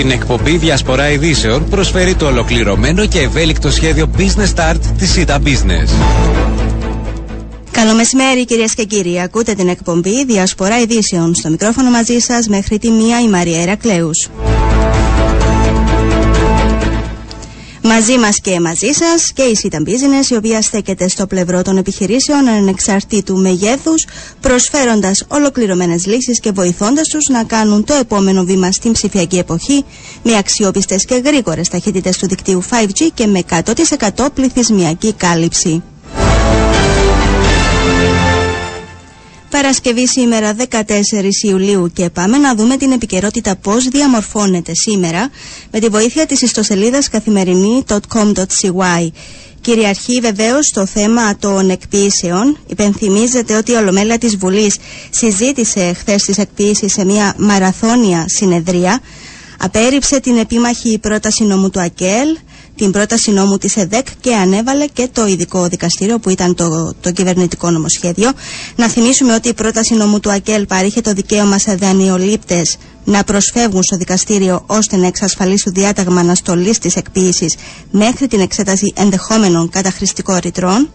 Την εκπομπή Διασπορά Ειδήσεων προσφέρει το ολοκληρωμένο και ευέλικτο σχέδιο Business Start της ΣΥΤΑ Business. Καλό μεσημέρι κυρίες και κύριοι. Ακούτε την εκπομπή Διασπορά Ειδήσεων. Στο μικρόφωνο μαζί σας μέχρι τη μία η Μαρία Ηρακλέου. Μαζί μας και μαζί σας και η Citan Business, η οποία στέκεται στο πλευρό των επιχειρήσεων ανεξαρτήτου μεγέθους, προσφέροντας ολοκληρωμένες λύσεις και βοηθώντας τους να κάνουν το επόμενο βήμα στην ψηφιακή εποχή με αξιόπιστες και γρήγορες ταχύτητες του δικτύου 5G και με 100% πληθυσμιακή κάλυψη. Παρασκευή σήμερα 14 Ιουλίου και πάμε να δούμε την επικαιρότητα πώς διαμορφώνεται σήμερα με τη βοήθεια της ιστοσελίδας καθημερινή.com.cy. Κυριαρχεί βεβαίως το θέμα των εκποίησεων. Υπενθυμίζεται ότι η Ολομέλεια της Βουλής συζήτησε χθες τις εκποίησεις σε μια μαραθώνια συνεδρία. Απέριψε την επίμαχη πρόταση νόμου του ΑΚΕΛ την πρόταση νόμου της ΕΔΕΚ και ανέβαλε και το ειδικό δικαστήριο που ήταν το, το κυβερνητικό νομοσχέδιο. Να θυμίσουμε ότι η πρόταση νόμου του ΑΚΕΛ παρήχε το δικαίωμα σε δανειολήπτες να προσφεύγουν στο δικαστήριο ώστε να εξασφαλίσουν διάταγμα αναστολής της εκποίησης μέχρι την εξέταση ενδεχόμενων καταχρηστικών ρητρών.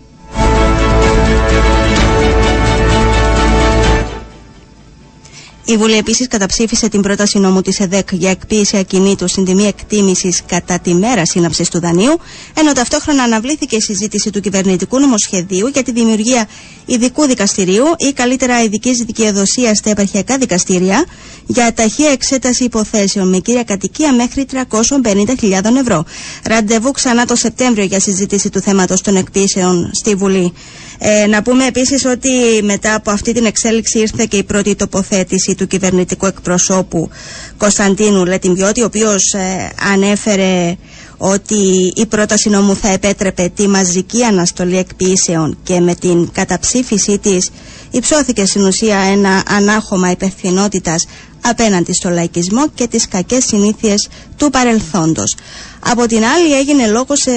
Η Βουλή επίσης καταψήφισε την πρόταση νόμου της ΕΔΕΚ για εκποίηση ακινήτου στην τιμή εκτίμησης κατά τη μέρα σύναψης του δανείου, ενώ ταυτόχρονα αναβλήθηκε η συζήτηση του κυβερνητικού νομοσχεδίου για τη δημιουργία ειδικού δικαστηρίου ή καλύτερα ειδικής δικαιοδοσίας στα επαρχιακά δικαστήρια για ταχεία εξέταση υποθέσεων με κύρια κατοικία μέχρι 350.000 ευρώ. Ραντεβού ξανά το Σεπτέμβριο για συζήτηση του θέματος των εκποίησεων στη Βουλή. Ε, να πούμε επίσης ότι μετά από αυτή την εξέλιξη ήρθε και η πρώτη τοποθέτηση του κυβερνητικού εκπροσώπου Κωνσταντίνου Λετιμπιώτη, ο οποίος ε, ανέφερε ότι η πρόταση νόμου θα επέτρεπε τη μαζική αναστολή εκποίησεων και με την καταψήφισή της υψώθηκε στην ουσία ένα ανάχωμα υπευθυνότητας απέναντι στο λαϊκισμό και τις κακές συνήθειες του παρελθόντος. Από την άλλη έγινε λόγος σε,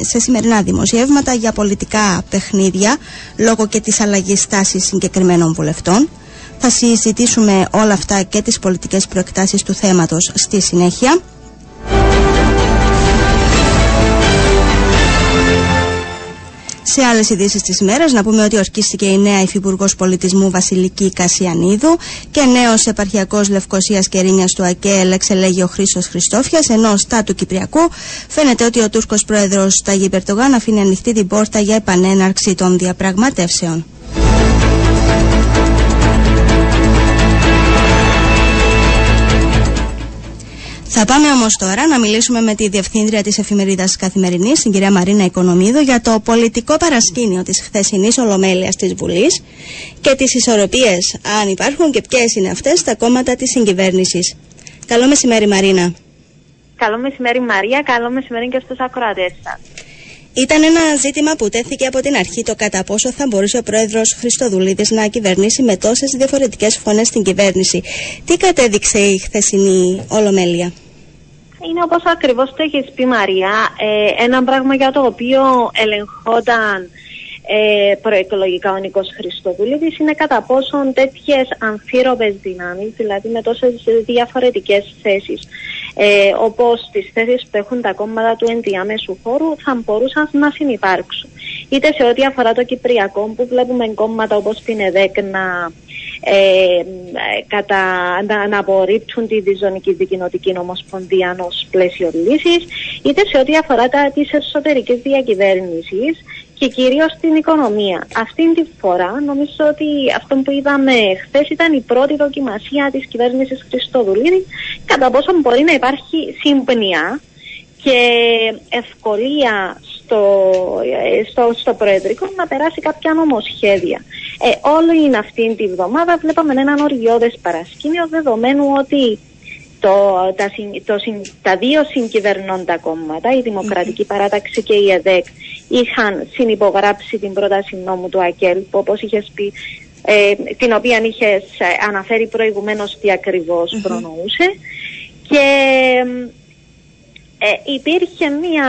σε σημερινά δημοσιεύματα για πολιτικά παιχνίδια λόγω και της αλλαγής τάσης συγκεκριμένων βουλευτών. Θα συζητήσουμε όλα αυτά και τις πολιτικές προεκτάσεις του θέματος στη συνέχεια. Σε άλλες ειδήσεις της ημέρα, να πούμε ότι ορκίστηκε η νέα Υφυπουργός Πολιτισμού Βασιλική Κασιανίδου και νέος επαρχιακός Λευκοσίας και Ρήνιας του ΑΚΕΛ εξελέγει ο Χρήστο Χριστόφιας, ενώ στα του Κυπριακού φαίνεται ότι ο Τούρκος πρόεδρος Ταγί Περτογάν αφήνει ανοιχτή την πόρτα για επανέναρξη των διαπραγματεύσεων. Θα πάμε όμως τώρα να μιλήσουμε με τη Διευθύντρια της Εφημερίδας Καθημερινής, την κυρία Μαρίνα Οικονομίδου, για το πολιτικό παρασκήνιο της χθεσινής Ολομέλειας της Βουλής και τις ισορροπίες, αν υπάρχουν και ποιες είναι αυτές, στα κόμματα της συγκυβέρνησης. Καλό μεσημέρι, Μαρίνα. Καλό μεσημέρι, Μαρία. Καλό μεσημέρι και στους ακροατές σας. Ήταν ένα ζήτημα που τέθηκε από την αρχή το κατά πόσο θα μπορούσε ο πρόεδρος Χριστοδουλίδης να κυβερνήσει με τόσες διαφορετικές φωνές στην κυβέρνηση. Τι κατέδειξε η χθεσινή Ολομέλεια; Είναι όπως ακριβώς το έχεις πει Μαρία, ε, ένα πράγμα για το οποίο ελεγχόταν ε, προεκλογικά ο Νίκος Χριστοδούληδης είναι κατά πόσον τέτοιες αμφίροπες δυνάμεις, δηλαδή με τόσες διαφορετικές θέσεις, ε, όπως τις θέσεις που έχουν τα κόμματα του ενδιάμεσου χώρου, θα μπορούσαν να συνεπάρξουν. Είτε σε ό,τι αφορά το Κυπριακό, που βλέπουμε κόμματα όπως την ΕΔΕΚ να ε, κατα, να, να απορρίπτουν τη διζωνική δικοινοτική νομοσπονδία ω πλαίσιο λύσης, είτε σε ό,τι αφορά τα τη εσωτερική διακυβέρνηση και κυρίως την οικονομία. Αυτή τη φορά νομίζω ότι αυτό που είδαμε χθες ήταν η πρώτη δοκιμασία της κυβέρνησης Χριστοδουλίδη κατά πόσο μπορεί να υπάρχει σύμπνοια και ευκολία στο, ε, στο, στο Προεδρικό να περάσει κάποια νομοσχέδια. Ε, όλη αυτή τη βδομάδα βλέπαμε έναν οριώδες παρασκήνιο δεδομένου ότι το, τα, το, τα δύο συγκυβερνώντα κόμματα, η Δημοκρατική Παράταξη και η ΕΔΕΚ, είχαν συνυπογράψει την πρόταση νόμου του ΑΚΕΛ, που όπως είχες πει, ε, την οποία είχες ε, αναφέρει προηγουμένως τι ακριβώς προνοούσε. Και ε, υπήρχε μία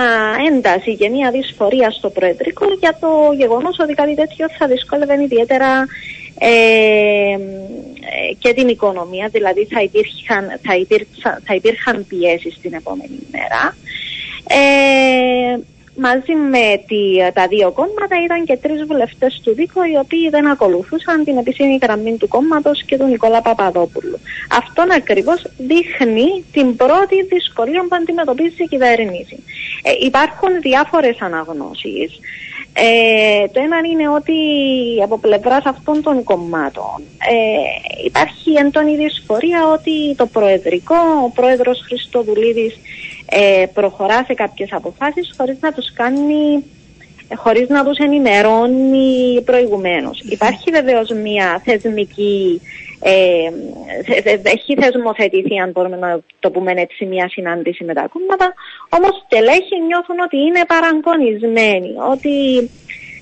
ένταση και μία δυσφορία στο Προεδρικό για το γεγονός ότι κάτι τέτοιο θα δυσκόλευε ιδιαίτερα και την οικονομία, δηλαδή θα υπήρχαν, θα υπήρχαν, θα υπήρχαν πιέσεις την επόμενη μέρα. Ε, μαζί με τη, τα δύο κόμματα ήταν και τρεις βουλευτές του ΔΥΚΟ οι οποίοι δεν ακολουθούσαν την επίσημη γραμμή του κόμματος και του Νικόλα Παπαδόπουλου. Αυτό ακριβώς δείχνει την πρώτη δυσκολία που αντιμετωπίζει η κυβέρνηση. Ε, υπάρχουν διάφορες αναγνώσεις. Ε, το ένα είναι ότι από πλευράς αυτών των κομμάτων ε, υπάρχει έντονη δυσφορία ότι το Προεδρικό, ο Πρόεδρος Χριστοδουλίδης ε, προχωρά σε κάποιες αποφάσεις χωρίς να τους κάνει χωρίς να τους ενημερώνει προηγουμένως. Υπάρχει βεβαίως μια θεσμική, ε, έχει θεσμοθετηθεί αν μπορούμε να το πούμε έτσι μια συνάντηση με τα κόμματα, όμως τελέχοι νιώθουν ότι είναι παραγκονισμένοι, ότι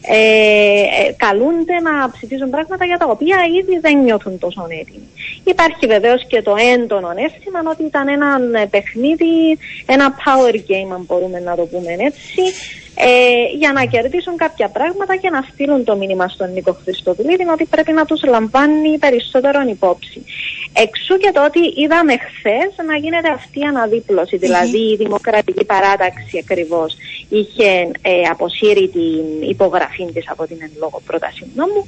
ε, ε, καλούνται να ψηφίζουν πράγματα για τα οποία ήδη δεν νιώθουν τόσο έτοιμοι. Υπάρχει βεβαίως και το έντονο αίσθημα ότι ήταν ένα παιχνίδι, ένα power game αν μπορούμε να το πούμε έτσι, ε, για να κερδίσουν κάποια πράγματα και να στείλουν το μήνυμα στον Νίκο Χριστοδουλίδη ότι πρέπει να τους λαμβάνει περισσότερο υπόψη. Εξού και το ότι είδαμε χθες να γίνεται αυτή η αναδίπλωση, δηλαδή η Δημοκρατική Παράταξη ακριβώς είχε ε, αποσύρει την υπογραφή της από την εν λόγω πρόταση νόμου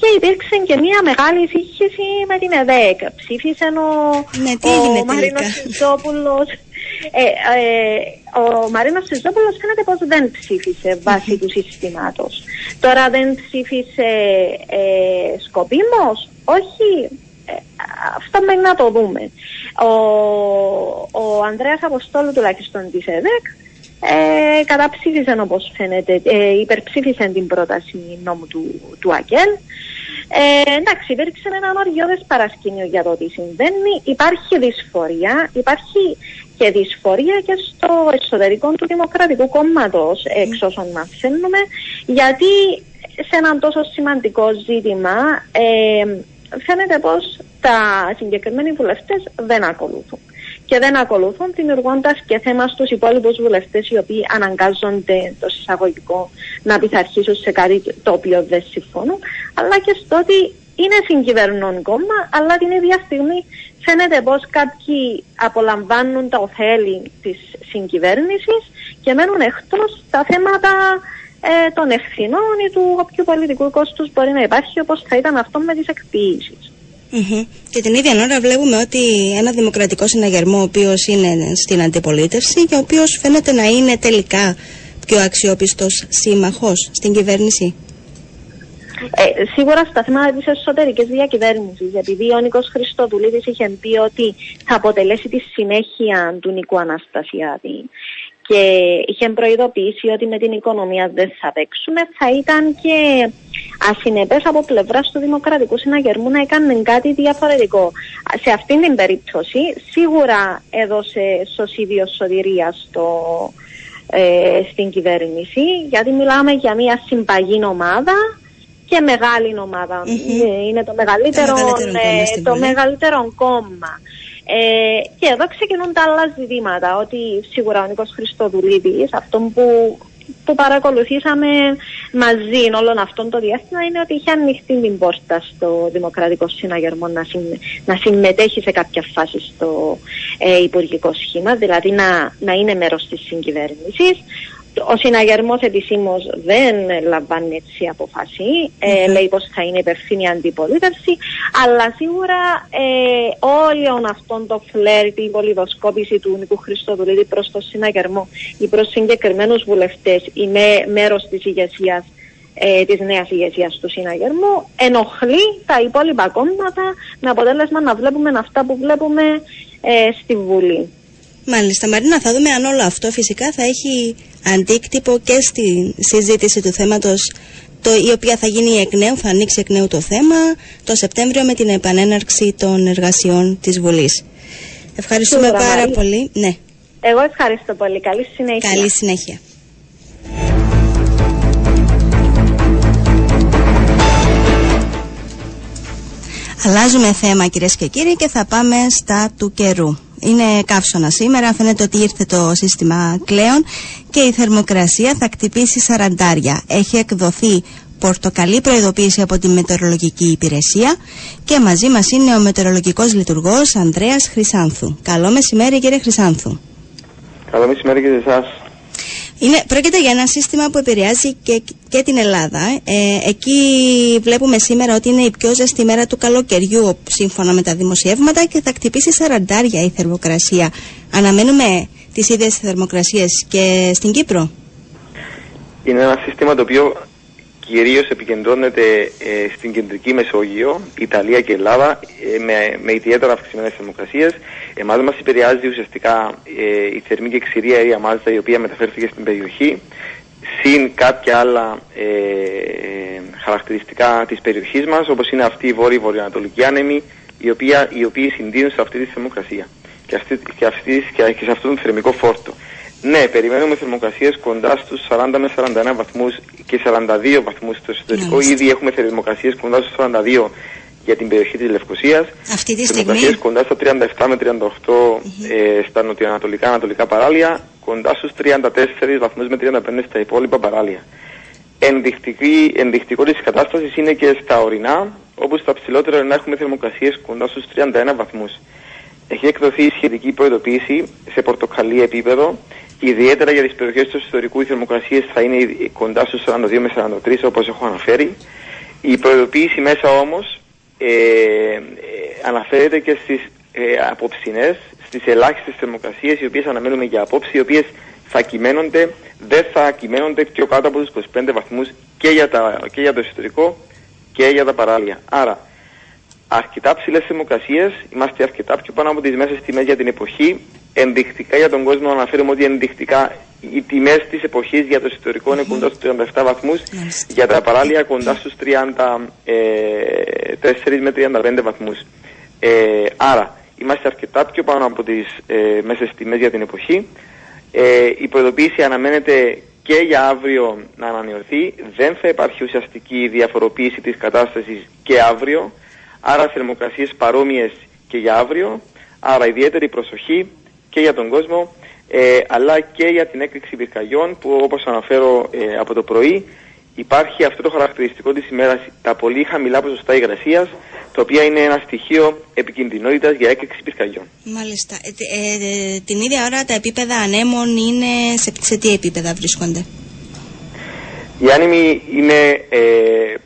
και υπήρξε και μια μεγάλη σύγχυση με την ΕΔΕΚ. Ψήφισε ο, ναι, ο Μαρίνος ε, ε, ο Μαρίνος Σιζόπουλος φαίνεται πως δεν ψήφισε βάσει του συστήματος. Τώρα δεν ψήφισε ε, σκοπίμως, όχι, ε, αυτό μένει να το δούμε. Ο, ο Ανδρέας Αποστόλου τουλάχιστον της ΕΔΕΚ ε, καταψήφισε όπως φαίνεται, ε, υπερψήφισε την πρόταση νόμου του, του ΑΚΕΛ. Ε, εντάξει, υπήρξε ένα οριώδες παρασκήνιο για το τι συμβαίνει. Υπάρχει δυσφορία, υπάρχει και δυσφορία και στο εσωτερικό του Δημοκρατικού Κόμματος, εξ όσων μαθαίνουμε, γιατί σε έναν τόσο σημαντικό ζήτημα ε, φαίνεται πως τα συγκεκριμένοι βουλευτές δεν ακολουθούν. Και δεν ακολουθούν δημιουργώντας και θέμα στους υπόλοιπους βουλευτές οι οποίοι αναγκάζονται το εισαγωγικό να πειθαρχήσουν σε κάτι το οποίο δεν συμφωνούν, αλλά και στο ότι είναι συγκυβερνών κόμμα, αλλά την ίδια στιγμή φαίνεται πως κάποιοι απολαμβάνουν τα ωφέλη της συγκυβέρνησης και μένουν εκτός τα θέματα ε, των ευθυνών ή του όποιου πολιτικού κόστους μπορεί να υπάρχει όπως θα ήταν αυτό με τις εκποιησεις Και την ίδια ώρα βλέπουμε ότι ένα δημοκρατικό συναγερμό ο οποίος είναι στην αντιπολίτευση και ο οποίος φαίνεται να είναι τελικά πιο αξιόπιστος σύμμαχος στην κυβέρνηση. Ε, σίγουρα στα θέματα της εσωτερικής διακυβέρνησης, επειδή ο Νίκος Χριστοδουλίδης είχε πει ότι θα αποτελέσει τη συνέχεια του Νικού Αναστασιάδη και είχε προειδοποιήσει ότι με την οικονομία δεν θα παίξουμε, θα ήταν και ασυνεπές από πλευράς του Δημοκρατικού Συναγερμού να έκανε κάτι διαφορετικό. Σε αυτήν την περίπτωση, σίγουρα έδωσε σωσίδιο σωτηρία στο, ε, στην κυβέρνηση, γιατί μιλάμε για μια συμπαγή ομάδα και μεγάλη ε, Είναι το μεγαλύτερο, το μεγαλύτερο ε, κόμμα. Ε, και εδώ ξεκινούν τα άλλα ζητήματα, ότι σίγουρα ο Νίκος Χριστοδουλίδης, αυτό που, που παρακολουθήσαμε μαζί όλων αυτών το διάστημα είναι ότι είχε ανοιχτεί την πόρτα στο Δημοκρατικό Συναγερμό να, να συμμετέχει σε κάποια φάση στο ε, Υπουργικό Σχήμα, δηλαδή να, να είναι μέρος της συγκυβέρνησης. Ο συναγερμός επισήμως δεν λαμβάνει έτσι αποφάση. Ε, λέει πως θα είναι υπευθύνη αντιπολίτευση. Αλλά σίγουρα ε, όλων αυτών το φλερ, την πολυδοσκόπηση του Νικού Χριστοδουλίδη προς το συναγερμό ή προς συγκεκριμένους βουλευτές ή μέρος της ηγεσίας ε, της νέας ηγεσίας του συναγερμού ενοχλεί τα υπόλοιπα κόμματα με αποτέλεσμα να βλέπουμε αυτά που βλέπουμε ε, στη Βουλή. Μάλιστα, Μαρίνα, θα δούμε αν όλο αυτό φυσικά θα έχει αντίκτυπο και στη συζήτηση του θέματος το, η οποία θα γίνει εκ νέου, θα ανοίξει εκ νέου το θέμα το Σεπτέμβριο με την επανέναρξη των εργασιών της Βουλής. Ευχαριστούμε πάρα πολύ. Ναι. Εγώ ευχαριστώ πολύ. Καλή συνέχεια. Καλή συνέχεια. Αλλάζουμε θέμα κυρίες και κύριοι και θα πάμε στα του καιρού. Είναι καύσωνα σήμερα, φαίνεται ότι ήρθε το σύστημα κλέον και η θερμοκρασία θα κτυπήσει σαραντάρια. Έχει εκδοθεί πορτοκαλί προειδοποίηση από τη Μετεωρολογική Υπηρεσία και μαζί μας είναι ο Μετεωρολογικός Λειτουργός Ανδρέας Χρυσάνθου. Καλό μεσημέρι κύριε Χρυσάνθου. Καλό μεσημέρι και σε εσάς. Είναι, πρόκειται για ένα σύστημα που επηρεάζει και, και την Ελλάδα. Ε, εκεί βλέπουμε σήμερα ότι είναι η πιο ζεστή μέρα του καλοκαιριού σύμφωνα με τα δημοσιεύματα και θα χτυπήσει 40 η θερμοκρασία. Αναμένουμε τις ίδιες θερμοκρασίες και στην Κύπρο. Είναι ένα σύστημα το οποίο κυρίως επικεντρώνεται ε, στην κεντρική Μεσόγειο, Ιταλία και Ελλάδα, ε, με, με ιδιαίτερα αυξημένες θερμοκρασίες. Εμάς μας επηρεάζει ουσιαστικά ε, η θερμή και ξηρή αερία μάλιστα η οποία μεταφέρθηκε στην περιοχή, συν κάποια άλλα ε, χαρακτηριστικά της περιοχής μας, όπως είναι αυτή η βόρειο-βορειοανατολική άνεμη, η οποία, οι οποίοι συντείνουν σε αυτή τη θερμοκρασία και, αυτή, και, αυτή, και, και σε αυτόν τον θερμικό φόρτο. Ναι, περιμένουμε θερμοκρασίες κοντά στους 40 με 41 βαθμούς και 42 βαθμούς στο εσωτερικό. Ήδη έχουμε θερμοκρασίες κοντά στους 42 για την περιοχή της Λευκοσίας. Αυτή τη στιγμή; κοντά στα 37 με 38 ε, στα νοτιοανατολικά ανατολικά παράλια, κοντά στους 34 βαθμούς με 35 στα υπόλοιπα παράλια. ενδεικτικό της κατάστασης είναι και στα ορεινά, όπου στα ψηλότερα να έχουμε θερμοκρασίες κοντά στους 31 βαθμούς. Έχει εκδοθεί σχετική προειδοποίηση σε πορτοκαλί επίπεδο Ιδιαίτερα για τις περιοχές του ιστορικού οι θερμοκρασίες θα είναι κοντά στους 42 με 43 όπως έχω αναφέρει. Η προειδοποίηση μέσα όμως ε, ε, αναφέρεται και στις ε, απόψινές, στις ελάχιστες θερμοκρασίες οι οποίες αναμένουμε για απόψη, οι οποίες θα κυμαίνονται, δεν θα κυμαίνονται πιο κάτω από τους 25 βαθμούς και για, τα, και για το εσωτερικό και για τα παράλια. Άρα, αρκετά ψηλές θερμοκρασίες, είμαστε αρκετά πιο πάνω από τις μέσες τιμές για την εποχή ενδεικτικά για τον κόσμο αναφέρουμε ότι ενδεικτικά οι τιμές της εποχής για το ιστορικό είναι κοντά στους 37 βαθμούς, για τα παράλια κοντά στους 34 με 35 βαθμούς. Ε, άρα είμαστε αρκετά πιο πάνω από τις ε, μέσες τιμές για την εποχή. Ε, η προειδοποίηση αναμένεται και για αύριο να ανανεωθεί. Δεν θα υπάρχει ουσιαστική διαφοροποίηση της κατάστασης και αύριο. Άρα θερμοκρασίες παρόμοιες και για αύριο. Άρα ιδιαίτερη προσοχή και για τον κόσμο ε, αλλά και για την έκρηξη πυρκαγιών που όπως αναφέρω ε, από το πρωί υπάρχει αυτό το χαρακτηριστικό της ημέρας τα πολύ χαμηλά ποσοστά υγρασίας το οποίο είναι ένα στοιχείο επικινδυνότητας για έκρηξη πυρκαγιών. Μάλιστα. Ε, ε, την ίδια ώρα τα επίπεδα ανέμων είναι σε, σε τι επίπεδα βρίσκονται; Οι άνεμοι είναι ε,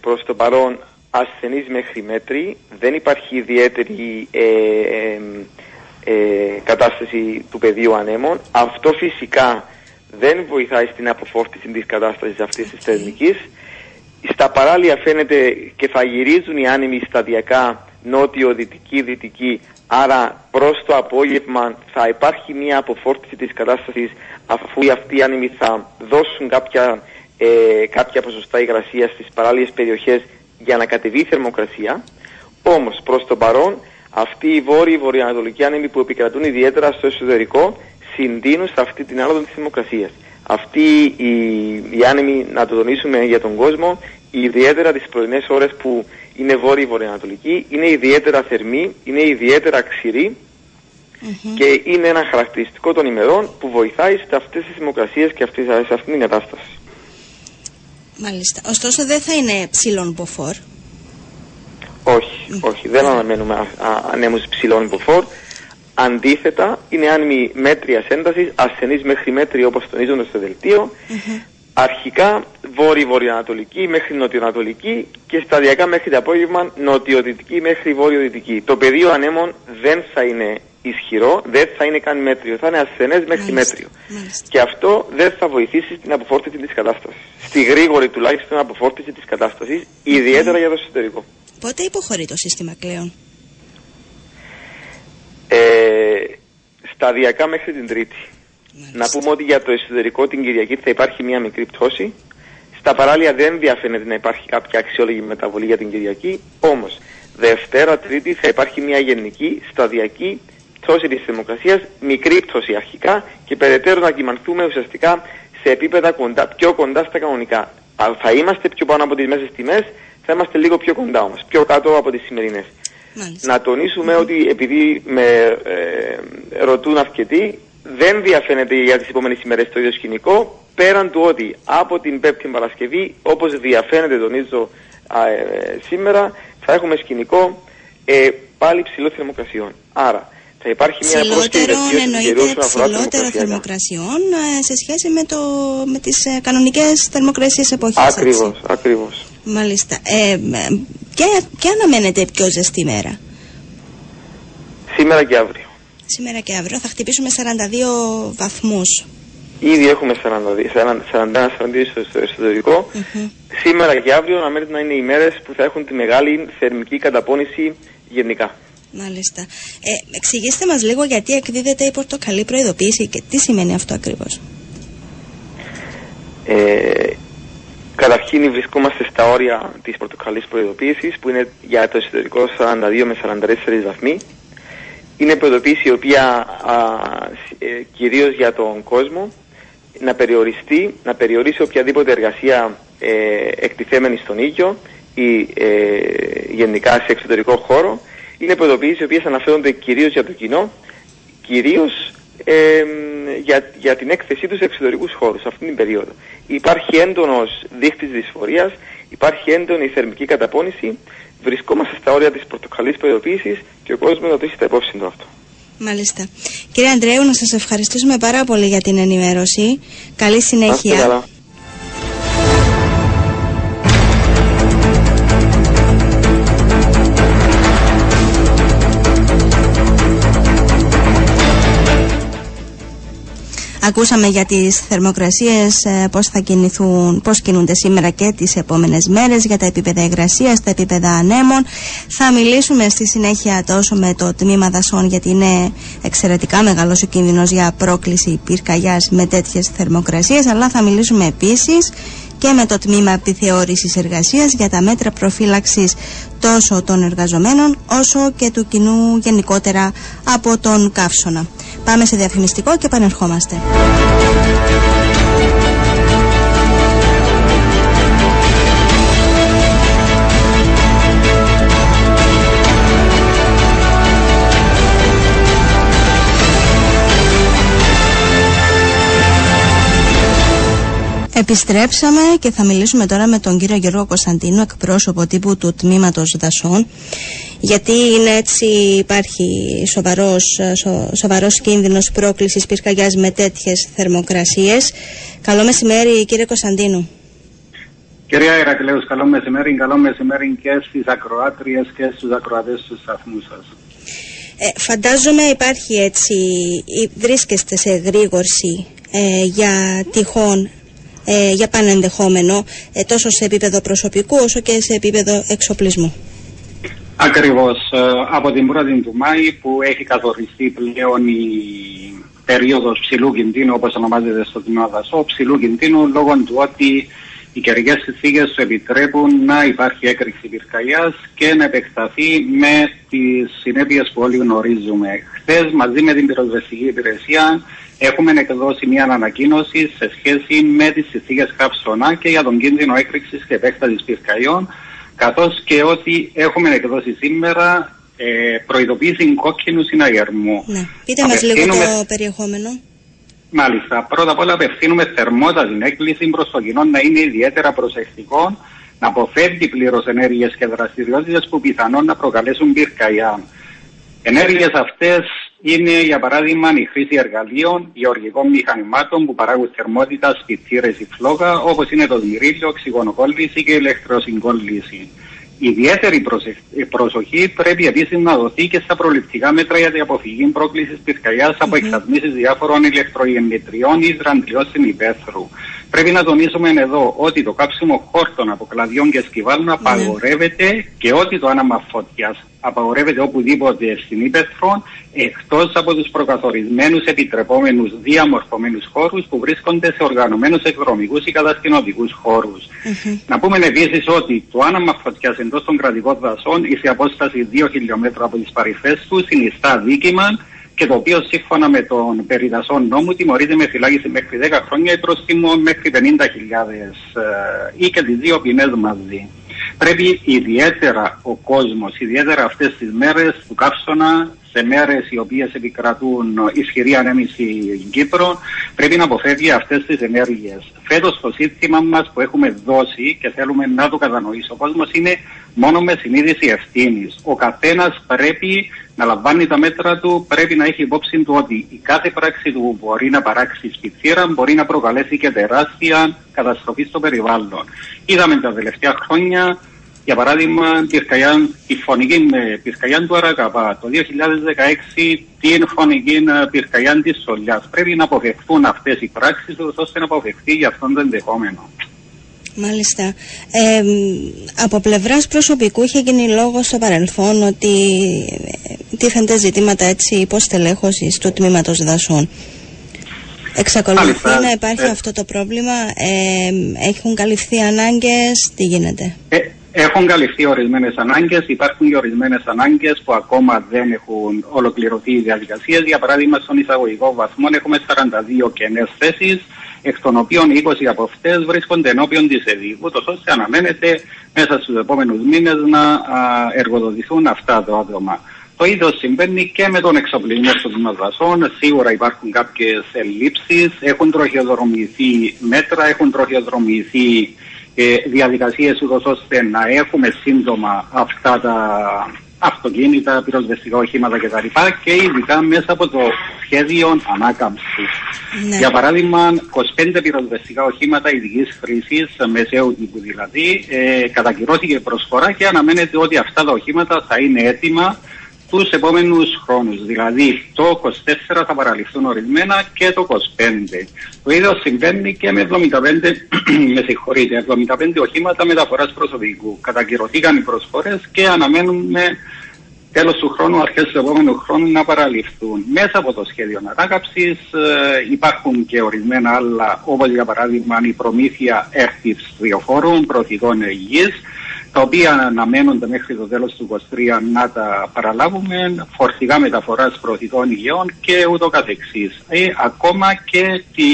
προς το παρόν ασθενείς μέχρι μέτρη. Δεν υπάρχει ιδιαίτερη ε, κατάσταση του πεδίου ανέμων. Αυτό φυσικά δεν βοηθάει στην αποφόρτιση της κατάστασης αυτής της θερμικής. Στα παράλια φαίνεται και θα γυρίζουν οι άνεμοι σταδιακά νότιο-δυτική, δυτική, άρα προς το απόγευμα θα υπάρχει μια αποφόρτιση της κατάστασης αφού αυτοί οι άνεμοι θα δώσουν κάποια, ε, κάποια ποσοστά υγρασίας στις παράλιες περιοχές για να κατεβεί η θερμοκρασία. Όμως προς το παρόν αυτοί οι βόρειοι βορειοανατολικοί άνεμοι που επικρατούν ιδιαίτερα στο εσωτερικό συντείνουν σε αυτή την άλοδο της δημοκρασίας. Αυτοί οι, οι άνεμοι, να το τονίσουμε για τον κόσμο, ιδιαίτερα τις πρωινές ώρες που είναι βόρειοι βορειοανατολικοί, είναι ιδιαίτερα θερμοί, είναι ιδιαίτερα ξηροί και είναι ένα χαρακτηριστικό των ημερών που βοηθάει σε αυτές τις δημοκρασίες και αυτή, σε αυτήν την κατάσταση. Μάλιστα. Ωστόσο δεν θα είναι ψηλόν μποφόρ. Όχι, όχι. Δεν αναμένουμε ανέμους ψηλών υποφόρ. Αντίθετα, είναι άνεμοι μέτρια ένταση, ασθενείς μέχρι μέτρη όπως τονίζονται στο δελτίο. Mm-hmm. Αρχικά βόρειο-βορειοανατολική μέχρι νοτιοανατολική και σταδιακά μέχρι το απόγευμα νοτιοδυτική μέχρι βόρειο-δυτική. Το πεδίο ανέμων δεν θα είναι ισχυρό, δεν θα είναι καν μέτριο, θα είναι ασθενές μέχρι μέτριο. Και αυτό δεν θα βοηθήσει στην αποφόρτιση της κατάστασης. Στη γρήγορη τουλάχιστον αποφόρτιση της κατάστασης, ιδιαίτερα για το εσωτερικό. Πότε υποχωρεί το σύστημα κλαίων. Ε, σταδιακά μέχρι την Τρίτη. Να πούμε ότι για το εσωτερικό την Κυριακή θα υπάρχει μια μικρή πτώση. Στα παράλια δεν διαφαίνεται να υπάρχει κάποια αξιόλογη μεταβολή για την Κυριακή. Όμως, Δευτέρα, Τρίτη θα υπάρχει μια γενική, σταδιακή πτώση της θερμοκρασίας, μικρή πτώση αρχικά και περαιτέρω να κοιμανθούμε ουσιαστικά σε επίπεδα κοντά, πιο κοντά στα κανονικά. Θα είμαστε πιο πάνω από τις μέσες τιμές, θα είμαστε λίγο πιο κοντά όμως, πιο κάτω από τις σημερινές. Να τονίσουμε ότι επειδή με ε, ρωτούν αρκετοί, δεν διαφαίνεται για τις επόμενες ημέρες το ίδιο σκηνικό, πέραν του ότι από την Πέμπτη Παρασκευή, όπως διαφαίνεται τονίζω ε, σήμερα, θα έχουμε σκηνικό ε, πάλι ψηλό θερμοκρασιών. Άρα, θα υπάρχει μια πρόσκαιρη εννοείται ψηλότερο θερμοκρασιών ε, σε σχέση με, το, με τις ε, κανονικές θερμοκρασίες εποχής. Ακριβώς, έτσι. ακριβώς. Μάλιστα. Ε, και, αναμένεται πιο ζεστή μέρα; Σήμερα και αύριο. Σήμερα και αύριο θα χτυπήσουμε 42 βαθμούς. Ήδη έχουμε 41-42 στο εσωτερικό. Σήμερα και αύριο αναμένεται να είναι οι μέρες που θα έχουν τη μεγάλη θερμική καταπώνηση γενικά. Μάλιστα. Ε, εξηγήστε μας λίγο γιατί εκδίδεται η πορτοκαλί προειδοποίηση και τι σημαίνει αυτό ακριβώς. Ε, καταρχήν βρισκόμαστε στα όρια της πορτοκαλής προειδοποίησης που είναι για το εσωτερικό 42 με 44 βαθμοί. Είναι προειδοποίηση η οποία α, ε, κυρίως για τον κόσμο να περιοριστεί, να περιορίσει οποιαδήποτε εργασία ε, εκτιθέμενη στον ήλιο ή ε, γενικά σε εξωτερικό χώρο είναι προειδοποιήσεις οι οποίες αναφέρονται κυρίως για το κοινό, κυρίως για, για την έκθεσή τους σε εξωτερικούς χώρους αυτήν την περίοδο. Υπάρχει έντονος δείχτης δυσφορίας, υπάρχει έντονη θερμική καταπώνηση, βρισκόμαστε στα όρια της πορτοκαλής προειδοποίησης και ο κόσμος να το έχει τα υπόψη του αυτό. Μάλιστα. Κύριε Αντρέου, να σας ευχαριστήσουμε πάρα πολύ για την ενημέρωση. Καλή συνέχεια. Ακούσαμε για τις θερμοκρασίες ε, πώς θα κινηθούν, πώς κινούνται σήμερα και τις επόμενες μέρες για τα επίπεδα υγρασίας, τα επίπεδα ανέμων. Θα μιλήσουμε στη συνέχεια τόσο με το τμήμα δασών γιατί είναι εξαιρετικά μεγάλος ο κίνδυνος για πρόκληση πυρκαγιάς με τέτοιες θερμοκρασίες αλλά θα μιλήσουμε επίσης και με το τμήμα επιθεώρησης εργασίας για τα μέτρα προφύλαξης τόσο των εργαζομένων όσο και του κοινού γενικότερα από τον καύσωνα. Πάμε σε διαφημιστικό και επανερχόμαστε. Επιστρέψαμε και θα μιλήσουμε τώρα με τον κύριο Γιώργο Κωνσταντίνου, εκπρόσωπο τύπου του τμήματος δασών, γιατί είναι έτσι υπάρχει σοβαρός, σο, σοβαρός κίνδυνος πρόκλησης πυρκαγιάς με τέτοιες θερμοκρασίες. Καλό μεσημέρι κύριε Κωνσταντίνου. Κυρία Ηρακλέους, καλό μεσημέρι, καλό μεσημέρι και στις ακροάτριες και στους ακροατές του σταθμού σας. Ε, φαντάζομαι υπάρχει έτσι, βρίσκεστε σε γρήγορση ε, για τυχόν ε, για πάνω ενδεχόμενο ε, τόσο σε επίπεδο προσωπικού όσο και σε επίπεδο εξοπλισμού. Ακριβώς. Ε, από την 1η του Μάη που έχει καθοριστεί πλέον η περίοδος ψηλού κινδύνου όπως ονομάζεται στο κοινό δασό, ψηλού κινδύνου λόγω του ότι οι καιρικέ συνθήκες του επιτρέπουν να υπάρχει έκρηξη πυρκαγιάς και να επεκταθεί με τις συνέπειες που όλοι γνωρίζουμε. Χθες, μαζί με την πυροσβεστική υπηρεσία, έχουμε εκδώσει μια ανακοίνωση σε σχέση με τις συνθήκε καύσωνα και για τον κίνδυνο έκρηξης και επέκτασης πυρκαγιών, καθώς και ότι έχουμε εκδώσει σήμερα ε, προειδοποίηση κόκκινου συναγερμού. Ναι. Πείτε μας λίγο το περιεχόμενο. Μάλιστα. Πρώτα απ' όλα απευθύνουμε θερμότατη έκκληση προς το κοινό να είναι ιδιαίτερα προσεκτικό, να αποφεύγει πλήρως ενέργειες και δραστηριότητες που πιθανόν να προκαλέσουν πυρκαγιά. Ενέργειες αυτές είναι για παράδειγμα η χρήση εργαλείων, γεωργικών μηχανημάτων που παράγουν θερμότητας, σπιτήρε ή φλόγα, όπως είναι το δημιουργείο, οξυγονοκόλληση και ηλεκτροσυγκόλληση. Ιδιαίτερη προσοχή πρέπει επίσης να δοθεί και στα προληπτικά μέτρα για την αποφυγή πρόκλησης πυρκαγιά mm-hmm. από εξατμίσεις διάφορων ηλεκτρογεννητριών ή δραντριών υπαίθρου. Πρέπει να τονίσουμε εδώ ότι το κάψιμο χόρτων από κλαδιών και σκυβάλων απαγορεύεται και ότι το άναμα φωτιάς απαγορεύεται οπουδήποτε στην ύπεθρο εκτός από τους προκαθορισμένους επιτρεπόμενους διαμορφωμένους χώρους που βρίσκονται σε οργανωμένους εκδρομικούς ή κατασκηνωτικούς χώρους. Mm-hmm. Να πούμε επίσης ότι το άναμα φωτιάς εντός των κρατικών δασών ή σε απόσταση 2 χιλιόμετρα από τις παρυφές του συνιστά δίκημα και το οποίο σύμφωνα με τον περιδασόν νόμο τιμωρείται με φυλάκιση μέχρι 10 χρόνια ή πρόστιμο μέχρι 50.000 ε, ή και τις δύο ποινές μαζί. Πρέπει ιδιαίτερα ο κόσμος, ιδιαίτερα αυτές τις μέρες του καύσωνα σε μέρες οι οποίες επικρατούν ισχυρή ανέμιση Κύπρο πρέπει να αποφεύγει αυτές τις ενέργειες. Φέτος το σύστημα μας που έχουμε δώσει και θέλουμε να το κατανοήσει ο κόσμος είναι μόνο με συνείδηση ευθύνης. Ο καθένας πρέπει να λαμβάνει τα μέτρα του, πρέπει να έχει υπόψη του ότι η κάθε πράξη του μπορεί να παράξει σπιτήρα, μπορεί να προκαλέσει και τεράστια καταστροφή στο περιβάλλον. Είδαμε τα τελευταία χρόνια για παράδειγμα, η φωνική με πυρκαγιά του Αρακαπά το 2016, την φωνική πυρκαγιά τη Σολιάς. Πρέπει να αποφευχθούν αυτές οι πράξεις ώστε να αποφευχθεί για αυτόν το ενδεχόμενο. Μάλιστα. Ε, από πλευράς προσωπικού είχε γίνει λόγος στο παρελθόν ότι ε, τίθενται ζητήματα έτσι υποστελέχωσης του τμήματος δασών. Εξακολουθεί να υπάρχει ε, αυτό το πρόβλημα, ε, έχουν καλυφθεί ανάγκες, τι γίνεται; Ε, έχουν καλυφθεί ορισμένες ανάγκες, υπάρχουν και ορισμένες ανάγκες που ακόμα δεν έχουν ολοκληρωθεί οι διαδικασίες. Για παράδειγμα, στον εισαγωγικό βαθμό έχουμε 42 κενές θέσεις, εκ των οποίων 20 από αυτές βρίσκονται ενώπιον της ΕΔΗ, ούτω ώστε αναμένεται μέσα στους επόμενους μήνες να εργοδοτηθούν αυτά τα άτομα. Το ίδιο συμβαίνει και με τον εξοπλισμό των δασών. Σίγουρα υπάρχουν κάποιες ελλείψεις, έχουν τροχιοδρομηθεί μέτρα, έχουν τροχιοδρομηθεί ε, διαδικασίες ούτως ώστε να έχουμε σύντομα αυτά τα αυτοκίνητα, πυροσβεστικά οχήματα κτλ. και ειδικά μέσα από το σχέδιο ανάκαμψης. Ναι. Για παράδειγμα, 25 πυροσβεστικά οχήματα ειδική χρήσης, μεσαίου τύπου δηλαδή, ε, κατακυρώθηκε προσφορά και αναμένεται ότι αυτά τα οχήματα θα είναι έτοιμα τους επόμενους χρόνους. Δηλαδή το 24 θα παραλυφθούν ορισμένα και το 25. Το ίδιο συμβαίνει και με 75, με συγχωρείτε, 75 οχήματα μεταφοράς προσωπικού. Κατακυρωθήκαν οι προσφορές και αναμένουμε τέλος του χρόνου, αρχές του επόμενου χρόνου να παραλυφθούν. Μέσα από το σχέδιο ανάκαψη ε, υπάρχουν και ορισμένα άλλα, όπως για παράδειγμα η προμήθεια έρθει βιοφόρων, προθυγών υγιή, τα οποία αναμένονται μέχρι το τέλος του 2023 να τα παραλάβουμε, φορτηγά μεταφοράς προωθητών υγεών και ούτω καθεξής. Ε, ακόμα και, τη,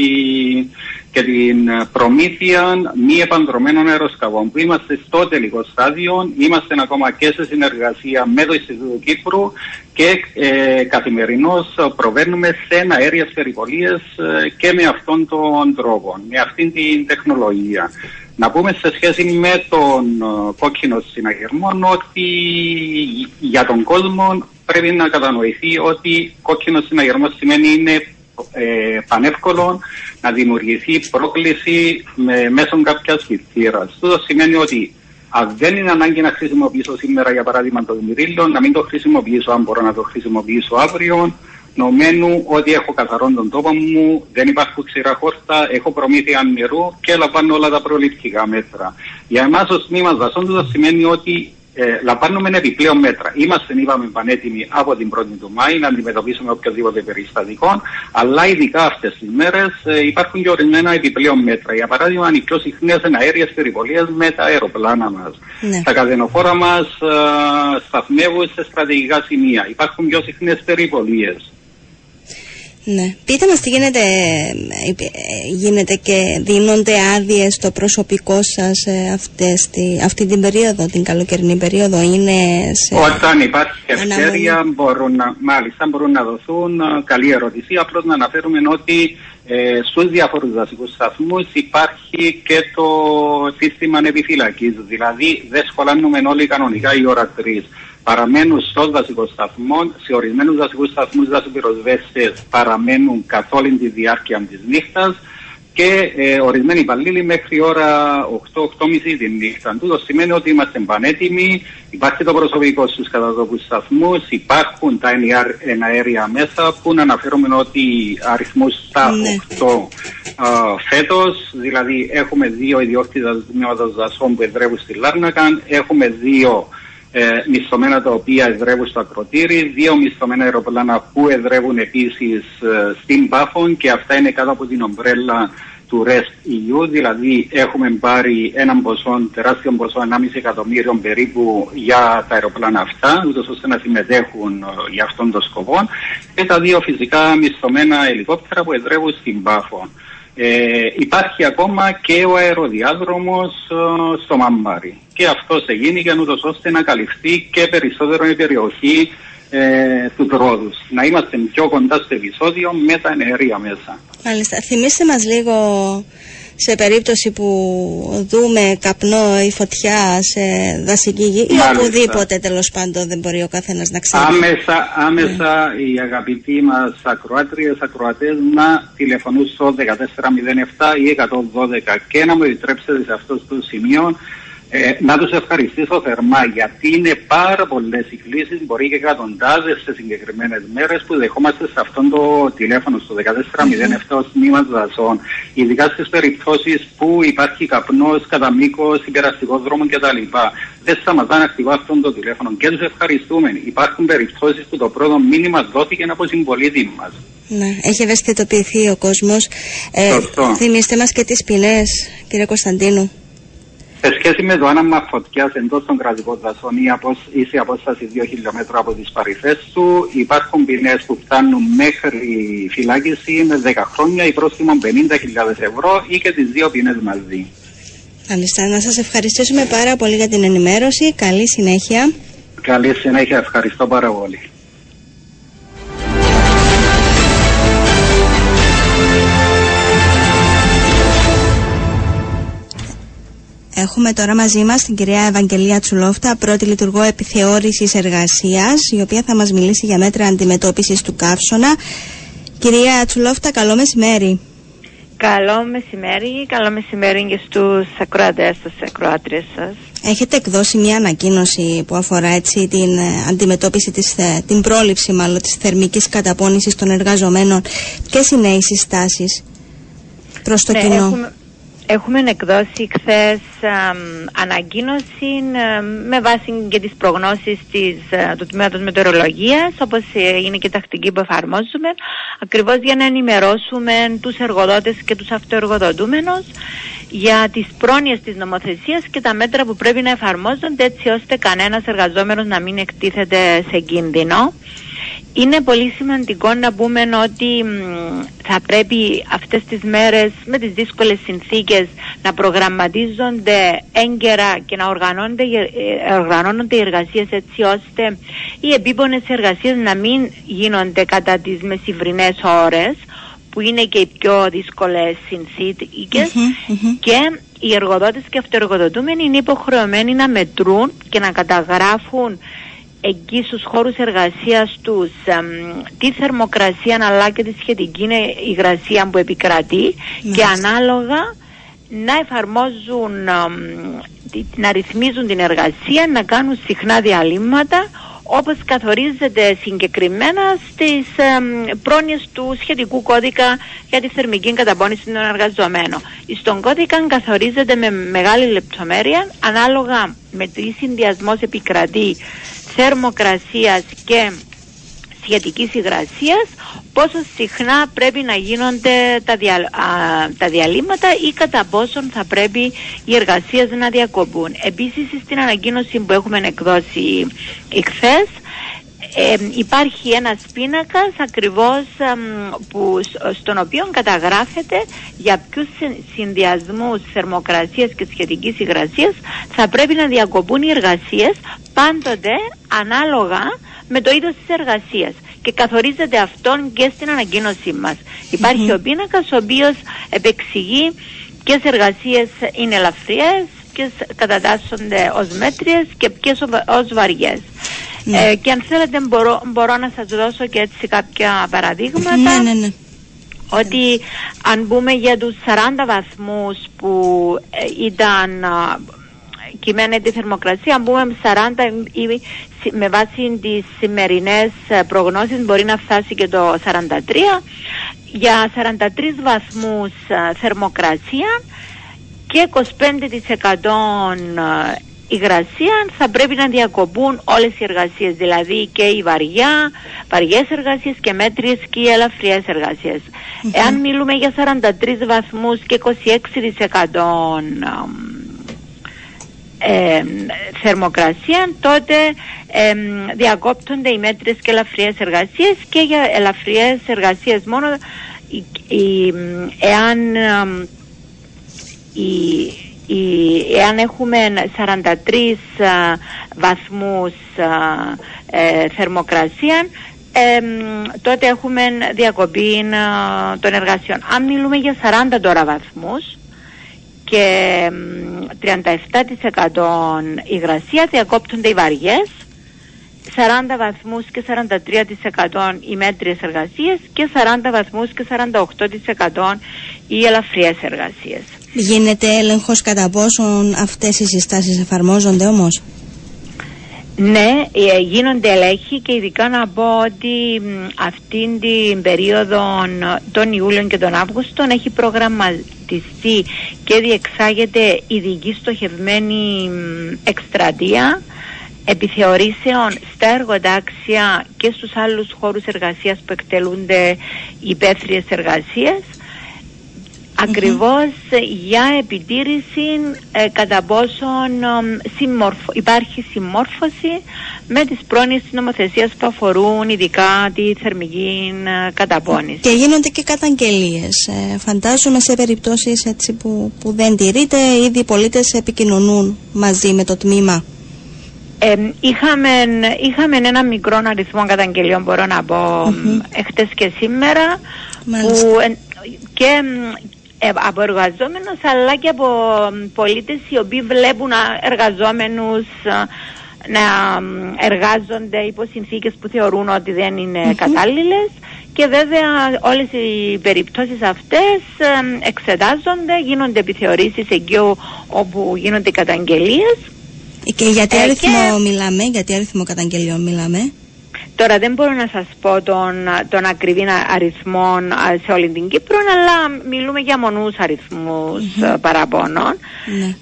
και την προμήθεια μη επανδρομένων αεροσκαβών που είμαστε στο τελικό στάδιο, είμαστε ακόμα και σε συνεργασία με το Ινστιτούτο Κύπρου και ε, καθημερινώς προβαίνουμε σε αέριες περιπολίες ε, και με αυτόν τον τρόπο, με αυτήν την τεχνολογία. Να πούμε σε σχέση με τον ε, κόκκινο συναγερμό ότι για τον κόσμο πρέπει να κατανοηθεί ότι κόκκινο συναγερμό σημαίνει είναι ε, πανεύκολο να δημιουργηθεί πρόκληση με, μέσω κάποιας φυτήρας. Αυτό σημαίνει ότι αν δεν είναι ανάγκη να χρησιμοποιήσω σήμερα για παράδειγμα το δημιουργείο, να μην το χρησιμοποιήσω αν μπορώ να το χρησιμοποιήσω αύριο, νομένου ότι έχω καθαρόν τον τόπο μου, δεν υπάρχουν ξηρά χόρτα, έχω προμήθεια νερού και λαμβάνω όλα τα προληπτικά μέτρα. Για εμάς ως τμήμα δασόντων σημαίνει ότι ε, λαμβάνουμε επιπλέον μέτρα. Είμαστε, είπαμε, πανέτοιμοι από την 1η του Μάη να αντιμετωπίσουμε οποιοδήποτε περιστατικό, αλλά ειδικά αυτές τις μέρες ε, υπάρχουν και ορισμένα επιπλέον μέτρα. Για παράδειγμα, οι πιο συχνέ αέριε περιπολίε με τα αεροπλάνα μας. Ναι. Τα καδενοφόρα μας ε, σταθμεύουν σε στρατηγικά σημεία. Υπάρχουν πιο συχνές περιπολίε. Ναι. Πείτε μας τι γίνεται, ε, γίνεται και δίνονται άδειες στο προσωπικό σας ε, αυτές, αυτή την περίοδο, την καλοκαιρινή περίοδο. Είναι σε Όταν υπάρχει ευκαιρία μπορούν να, μάλιστα μπορούν να δοθούν. Ε, καλή ερώτηση. Απλώς να αναφέρουμε ότι ε, στους διάφορους δασικούς σταθμούς υπάρχει και το σύστημα επιφυλακής. Δηλαδή δεν σχολάνουμε όλοι κανονικά η ώρα 3 παραμένουν στο δασικό σταθμό, σε ορισμένους δασικούς σταθμούς δασοπυροσβέστε παραμένουν καθ' όλη τη διάρκεια της νύχτας και ε, ορισμένοι υπαλλήλοι μέχρι ώρα 8-8.30 τη νύχτα. Τούτο σημαίνει ότι είμαστε πανέτοιμοι, υπάρχει το προσωπικό στους καταδόπου σταθμούς, υπάρχουν τα εναέρια μέσα που να αναφέρουμε ότι αριθμού στα 8 ναι. φέτος, δηλαδή έχουμε δύο ιδιότητα τμήματα δασών που εδρεύουν στη Λάρνακαν, έχουμε δύο ε, μισθωμένα τα οποία εδρεύουν στο ακροτήρι, δύο μισθωμένα αεροπλάνα που εδρεύουν επίσης ε, στην Πάφων και αυτά είναι κάτω από την ομπρέλα του REST EU, δηλαδή έχουμε πάρει έναν ποσό, τεράστιο ποσό, 1,5 εκατομμύριο περίπου για τα αεροπλάνα αυτά, ούτως ώστε να συμμετέχουν ε, για αυτόν τον σκοπό και τα δύο φυσικά μισθωμένα ελικόπτερα που εδρεύουν στην Πάφων. Ε, υπάρχει ακόμα και ο αεροδιάδρομος ε, στο Μαμπάρι και αυτός έγινε για ούτως ώστε να καλυφθεί και περισσότερο η περιοχή ε, του τρόδους. Να είμαστε πιο κοντά στο επεισόδιο με τα ενεργεία μέσα. Μάλιστα. Θυμήστε μας λίγο σε περίπτωση που δούμε καπνό ή φωτιά σε δασική γη ή οπουδήποτε τέλος πάντων δεν μπορεί ο καθένας να ξέρει. Άμεσα, άμεσα ναι. οι αγαπητοί μας ακροάτριες, ακροατές να τηλεφωνούν στο 1407 ή 112 και να μου επιτρέψετε σε αυτό το σημείο ε, να τους ευχαριστήσω θερμά γιατί είναι πάρα πολλές οι κλήσεις, μπορεί και εκατοντάδες σε συγκεκριμένες μέρες που δεχόμαστε σε αυτό το τηλέφωνο στο 1407 ως τμήμα δασών. Ειδικά στις περιπτώσεις που υπάρχει καπνός κατά μήκος υπεραστικό δρόμο κτλ. Δεν σταματά να χτυπά αυτό το τηλέφωνο και τους ευχαριστούμε. Υπάρχουν περιπτώσεις που το πρώτο μήνυμα δόθηκε από συμπολίτη μας. Ναι, έχει ευαισθητοποιηθεί ο κόσμος. Ε, θυμίστε μας και τις ποινές, κύριε Κωνσταντίνου. Σε σχέση με το άναμα φωτιάς εντός των κρατικών δασών ή, ή σε απόσταση 2 χιλιόμετρα από τις παρυφές του, υπάρχουν ποινές που φτάνουν μέχρι φυλάκιση με 10 χρόνια ή πρόστιμο 50.000 ευρώ ή και τις δύο ποινές μαζί. Μάλιστα. Να σας ευχαριστήσουμε πάρα πολύ για την ενημέρωση. Καλή συνέχεια. Καλή συνέχεια. Ευχαριστώ πάρα πολύ. Έχουμε τώρα μαζί μας την κυρία Ευαγγελία Τσουλόφτα, πρώτη λειτουργό επιθεώρησης εργασίας, η οποία θα μας μιλήσει για μέτρα αντιμετώπισης του καύσωνα. Κυρία Τσουλόφτα, καλό μεσημέρι. Καλό μεσημέρι, καλό μεσημέρι και στους ακροατές σας, ακροάτριες σας. Έχετε εκδώσει μια ανακοίνωση που αφορά έτσι την ε, αντιμετώπιση, της, ε, την πρόληψη μάλλον της θερμικής καταπώνησης των εργαζομένων. Ποιες είναι οι συστάσεις προς το ναι, κοινό; Έχουμε εκδώσει χθες ανακοίνωση με βάση και τις προγνώσεις της, ε, του Τμήματος Μετεωρολογίας όπως ε, είναι και τακτική που εφαρμόζουμε ακριβώς για να ενημερώσουμε τους εργοδότες και τους αυτοεργοδοτούμενους για τις πρόνοιες της νομοθεσίας και τα μέτρα που πρέπει να εφαρμόζονται έτσι ώστε κανένας εργαζόμενος να μην εκτίθεται σε κίνδυνο. Είναι πολύ σημαντικό να πούμε ότι θα πρέπει αυτές τις μέρες με τις δύσκολες συνθήκες να προγραμματίζονται έγκαιρα και να οργανώνονται, ε, οργανώνονται οι εργασίες έτσι ώστε οι επίπονες εργασίες να μην γίνονται κατά τις μεσηβρινές ώρες που είναι και οι πιο δύσκολες και οι εργοδότες και αυτοεργοδοτούμενοι είναι υποχρεωμένοι να μετρούν και να καταγράφουν εκεί στους χώρους εργασίας τους τη θερμοκρασία αλλά και τη σχετική υγρασία που επικρατεί και ανάλογα να εφαρμόζουν, να ρυθμίζουν την εργασία, να κάνουν συχνά διαλύματα όπως καθορίζεται συγκεκριμένα στις ε, πρόνοιες του σχετικού κώδικα για τη θερμική καταπώνηση των εργαζομένων. Στον κώδικα καθορίζεται με μεγάλη λεπτομέρεια ανάλογα με τι συνδυασμός επικρατεί θερμοκρασίας και σχετικής υγρασίας πόσο συχνά πρέπει να γίνονται τα, τα διαλύματα ή κατά πόσον θα πρέπει οι εργασίες να διακοπούν. Επίσης στην ανακοίνωση που έχουμε εκδώσει εχθές ε, υπάρχει ένας πίνακας ακριβώς που, στον οποίο καταγράφεται για ποιους συνδυασμούς θερμοκρασίας και σχετικής υγρασίας θα πρέπει να διακοπούν οι εργασίες πάντοτε ανάλογα με το είδος της εργασίας και καθορίζεται αυτόν και στην ανακοίνωσή μας. Υπάρχει ο πίνακας ο οποίος επεξηγεί ποιες εργασίες είναι ελαφριές, ποιες κατατάσσονται ως μέτριες και ποιες ως βαριές. Ναι. Ε, και αν θέλετε μπορώ, μπορώ να σας δώσω και έτσι κάποια παραδείγματα. Ναι, ναι, ναι. Ότι αν μπούμε για τους 40 βαθμούς που ε, ήταν κυμαίνεται η θερμοκρασία, αν μπούμε με 40 ή με βάση τις σημερινές ε, προγνώσεις μπορεί να φτάσει και το 43 για 43 βαθμούς θερμοκρασία και 25% υγρασία θα πρέπει να διακοπούν όλες οι εργασίες, δηλαδή και οι βαριά, βαριές εργασίες και μέτριες και οι ελαφριές Εάν μιλούμε για 43 βαθμούς και 26% ε, θερμοκρασία, τότε ε, διακόπτονται οι μέτρες και ελαφριές εργασίες και για ελαφριές εργασίες μόνο η, η, εάν η, η, εάν έχουμε 43 βαθμούς ε, θερμοκρασία τότε έχουμε διακοπή των εργασιών. Αν μιλούμε για 40 τώρα βαθμούς και 37% υγρασία διακόπτονται οι βαριές 40 βαθμούς και 43% οι μέτριες εργασίες και 40 βαθμούς και 48% οι ελαφριές εργασίες. Γίνεται έλεγχος κατά πόσον αυτές οι συστάσεις εφαρμόζονται όμως; Ναι, ε, γίνονται ελέγχοι και ειδικά να πω ότι αυτήν την περίοδο των Ιούλιο και τον Αύγουστο έχει προγραμματιστεί και διεξάγεται ειδική στοχευμένη εκστρατεία επιθεωρήσεων στα εργοτάξια και στους άλλους χώρους εργασίας που εκτελούνται υπαίθριες εργασίες ακριβώς για επιτήρηση ε, κατά πόσον υπάρχει συμμόρφωση με τις πρόνοιες της νομοθεσίας που αφορούν ειδικά τη θερμική ε, καταπώνηση. Και γίνονται και καταγγελίες. Ε, φαντάζομαι σε περιπτώσεις έτσι που, που δεν τηρείται ήδη οι πολίτες επικοινωνούν μαζί με το τμήμα. Ε, είχαμε, είχαμε ένα μικρό αριθμό καταγγελιών μπορώ να πω mm και σήμερα που, και ε, από εργαζόμενους αλλά και από πολίτες οι οποίοι βλέπουν εργαζόμενους να εργάζονται υπό συνθήκες που θεωρούν ότι δεν είναι mm κατάλληλες και βέβαια όλες οι περιπτώσεις αυτές εξετάζονται, γίνονται επιθεωρήσεις εκεί όπου γίνονται καταγγελίες και για τι ε, αριθμό μιλάμε, για τι αριθμό καταγγελιών μιλάμε; Τώρα δεν μπορώ να σας πω τον, τον ακριβή αριθμό σε όλη την Κύπρο, αλλά μιλούμε για μονούς αριθμούς mm-hmm. παραπώνων. Ναι.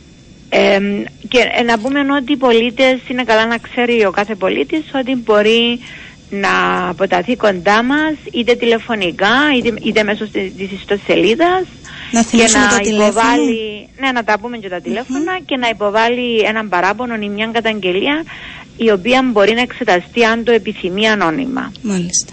και ε, να πούμε ότι οι πολίτες είναι καλά να ξέρει ο κάθε πολίτης ότι μπορεί να αποταθεί κοντά μας είτε τηλεφωνικά είτε, είτε μέσω της ιστοσελίδας να και να υποβάλει, ναι, να τα πούμε και τα τηλεφωνα και να υποβάλει έναν παράπονο ή μια καταγγελία η οποία μπορεί να εξεταστεί αν το επιθυμεί ανώνυμα. Μάλιστα.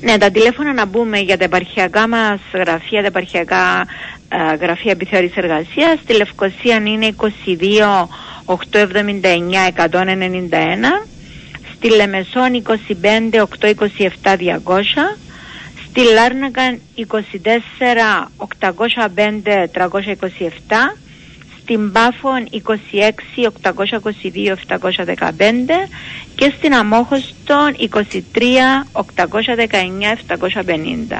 Ναι, τα τηλέφωνα να μπούμε για τα επαρχιακά μας γραφεία, τα επαρχιακά ε, γραφεία επιθεώρησης εργασίας. Στη Λευκοσία είναι 22 879 191. Στη Λεμεσόν 25 827 200 Στη Λάρνακα 24 805 327 στην Πάφων 26 822 715 και στην Αμόχωστον 23 819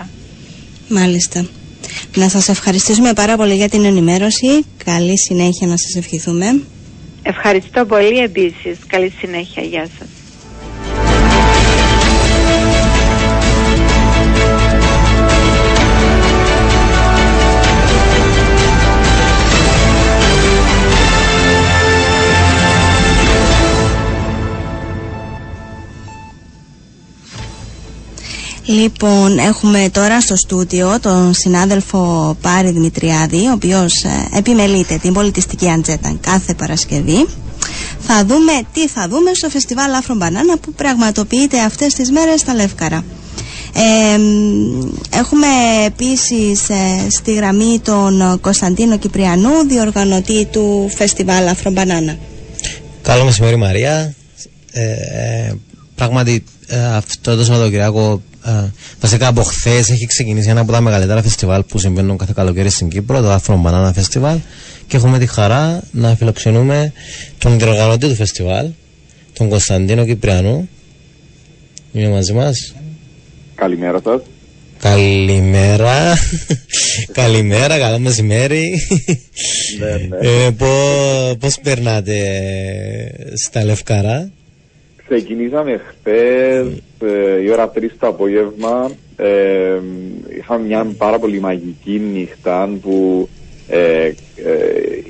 750. Μάλιστα. Να σας ευχαριστήσουμε πάρα πολύ για την ενημέρωση. Καλή συνέχεια να σας ευχηθούμε. Ευχαριστώ πολύ επίσης. Καλή συνέχεια. Γεια σας. Λοιπόν, έχουμε τώρα στο στούντιο τον συνάδελφο Πάρη Δημητριάδη, ο οποίος ε, επιμελείται την πολιτιστική Αντζέτα κάθε Παρασκευή. Θα δούμε τι θα δούμε στο φεστιβάλ Αφρο Μπανάνα που πραγματοποιείται αυτές τις μέρες στα Λεύκαρα. Ε, έχουμε επίσης ε, στη γραμμή τον Κωνσταντίνο Κυπριανού, διοργανωτή του φεστιβάλ Αφρο Μπανάνα. Καλό μεσημέρι Μαρία. Ε, πράγματι αυτό το Σαββατοκυριακό βασικά από χθες έχει ξεκινήσει ένα από τα μεγαλύτερα φεστιβάλ που συμβαίνουν κάθε καλοκαίρι στην Κύπρο, το Afro Banana Festival. Και έχουμε τη χαρά να φιλοξενούμε τον διοργανωτή του φεστιβάλ, τον Κωνσταντίνο Κυπριανού. Είναι μαζί μας. Καλημέρα σας. Καλημέρα. Καλημέρα, καλό μεσημέρι. ναι, ναι. Ε, πώς περνάτε στα Λευκαρά; Ξεκινήσαμε χθες ε, η ώρα 3 το απόγευμα. Ε, είχαμε μια πάρα πολύ μαγική νύχτα που ε, ε,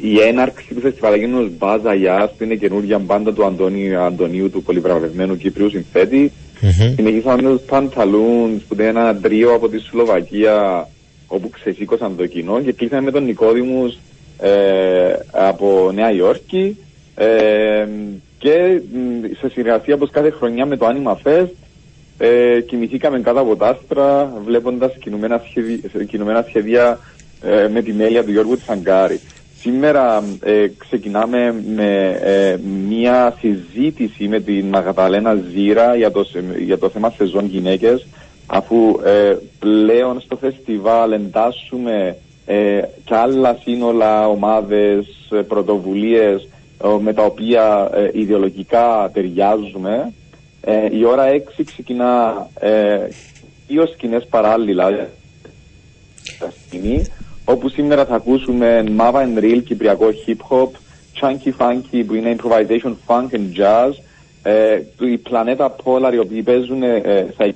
η έναρξη του φεστιβάλ έγινε ως Μπάζα Γιάς που είναι καινούργια μπάντα του Αντωνίου, Αντωνίου του πολυβραβευμένου Κύπριου συνθέτη. Mm-hmm. Συνεχίσαμε με τους Πανταλούνς που είναι ένα τρίο από τη Σλοβακία όπου ξεσήκωσαν το κοινό και κλείσαμε με τον Νικόδημους ε, από Νέα Υόρκη. Ε, και σε συνεργασία όπως κάθε χρονιά με το Anima Fest ε, κοιμηθήκαμε κάτω από τα άστρα βλέποντας κινούμενα σχέδια, κινούμενα σχέδια ε, με τη μέλεια του Γιώργου Τσαγκάρη. Σήμερα ε, ξεκινάμε με ε, μια συζήτηση με την Μαγδαλένα Ζήρα για το, σε- για το θέμα σεζόν γυναίκες αφού ε, πλέον στο φεστιβάλ εντάσσουμε ε, και άλλα σύνολα, ομάδες, ε, πρωτοβουλίες ε, με τα οποία ε, ιδεολογικά ταιριάζουμε. Ε, η ώρα 6 ξεκινά ε, δύο σκηνές παράλληλα. Στα σκηνή, όπου σήμερα θα ακούσουμε Mava and Real, κυπριακό hip hop, Chunky Funky που είναι improvisation funk and jazz, ε, του- η Πλανέτα Polar οι οποίοι παίζουν ε, στα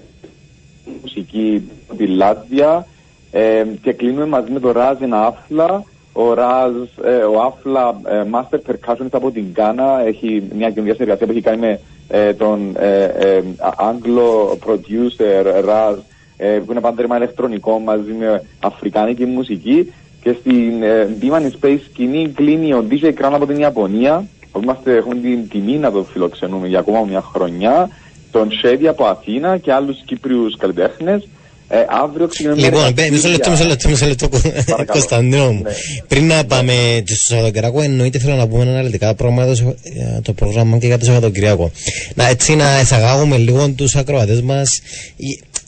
μουσική τη Λάτβια. Ε, και κλείνουμε μαζί με τον Ράζ ένα Άφλα. Ο Ράζ, ε, ο Άφλα ε, Master Percussionist από την Γκάνα, έχει μια καινούργια συνεργασία που έχει κάνει με ε, τον ε, ε, Άγγλο producer Ράζ ε, που είναι πάντρεμα ηλεκτρονικό μαζί με αφρικάνικη μουσική. Και στην ε, Demon Space σκηνή κλείνει ο DJ Crown από την Ιαπωνία. Που είμαστε, έχουμε την τιμή να τον φιλοξενούμε για ακόμα μια χρονιά. Τον Σέδη από Αθήνα και άλλους Κύπριους καλλιτέχνες ε, αύριο ξεκινάμε Λοιπόν, με μπε- μισό λεπτό, μισό λεπτό, μισό λεπτό, Παρακαλώ. Κωνσταντίνο μου. Ναι. Πριν να πάμε και στο Σαββατοκυριακό, εννοείται θέλω να πούμε αναλυτικά πράγματα για το- για το πρόγραμμα και για το Σαββατοκυριακό. Να έτσι να εισαγάγουμε λίγο τους ακροατές μας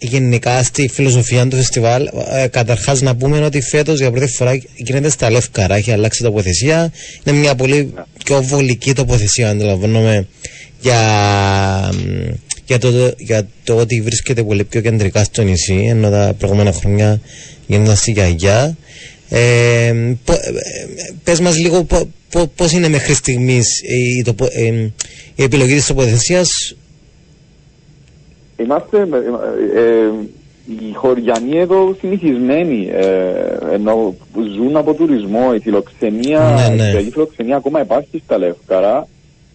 γενικά στη φιλοσοφία του φεστιβάλ. Ε, Καταρχάς, να πούμε ότι φέτος για πρώτη φορά γίνεται στα Λεύκαρα, έχει αλλάξει τοποθεσία. Είναι μια πολύ πιο βολική τοποθεσία, αντιλαμβάνομαι, για, μ, για, το, για το ότι βρίσκεται πολύ πιο κεντρικά στο νησί, ενώ τα προηγούμενα χρόνια γίνονταν στη Γιαγιά. Ε, πο, ε, πες μας λίγο πο, πο, πώς είναι μέχρι στιγμής η, τοπο- ε, η επιλογή της τοποθεσίας Είμαστε, ε, ε, οι χωριανοί εδώ συνηθισμένοι, ε, ενώ που ζουν από τουρισμό, η φιλοξενία, Ναι, ναι. η κυπριακή φιλοξενία ακόμα υπάρχει στα Λεύκαρα.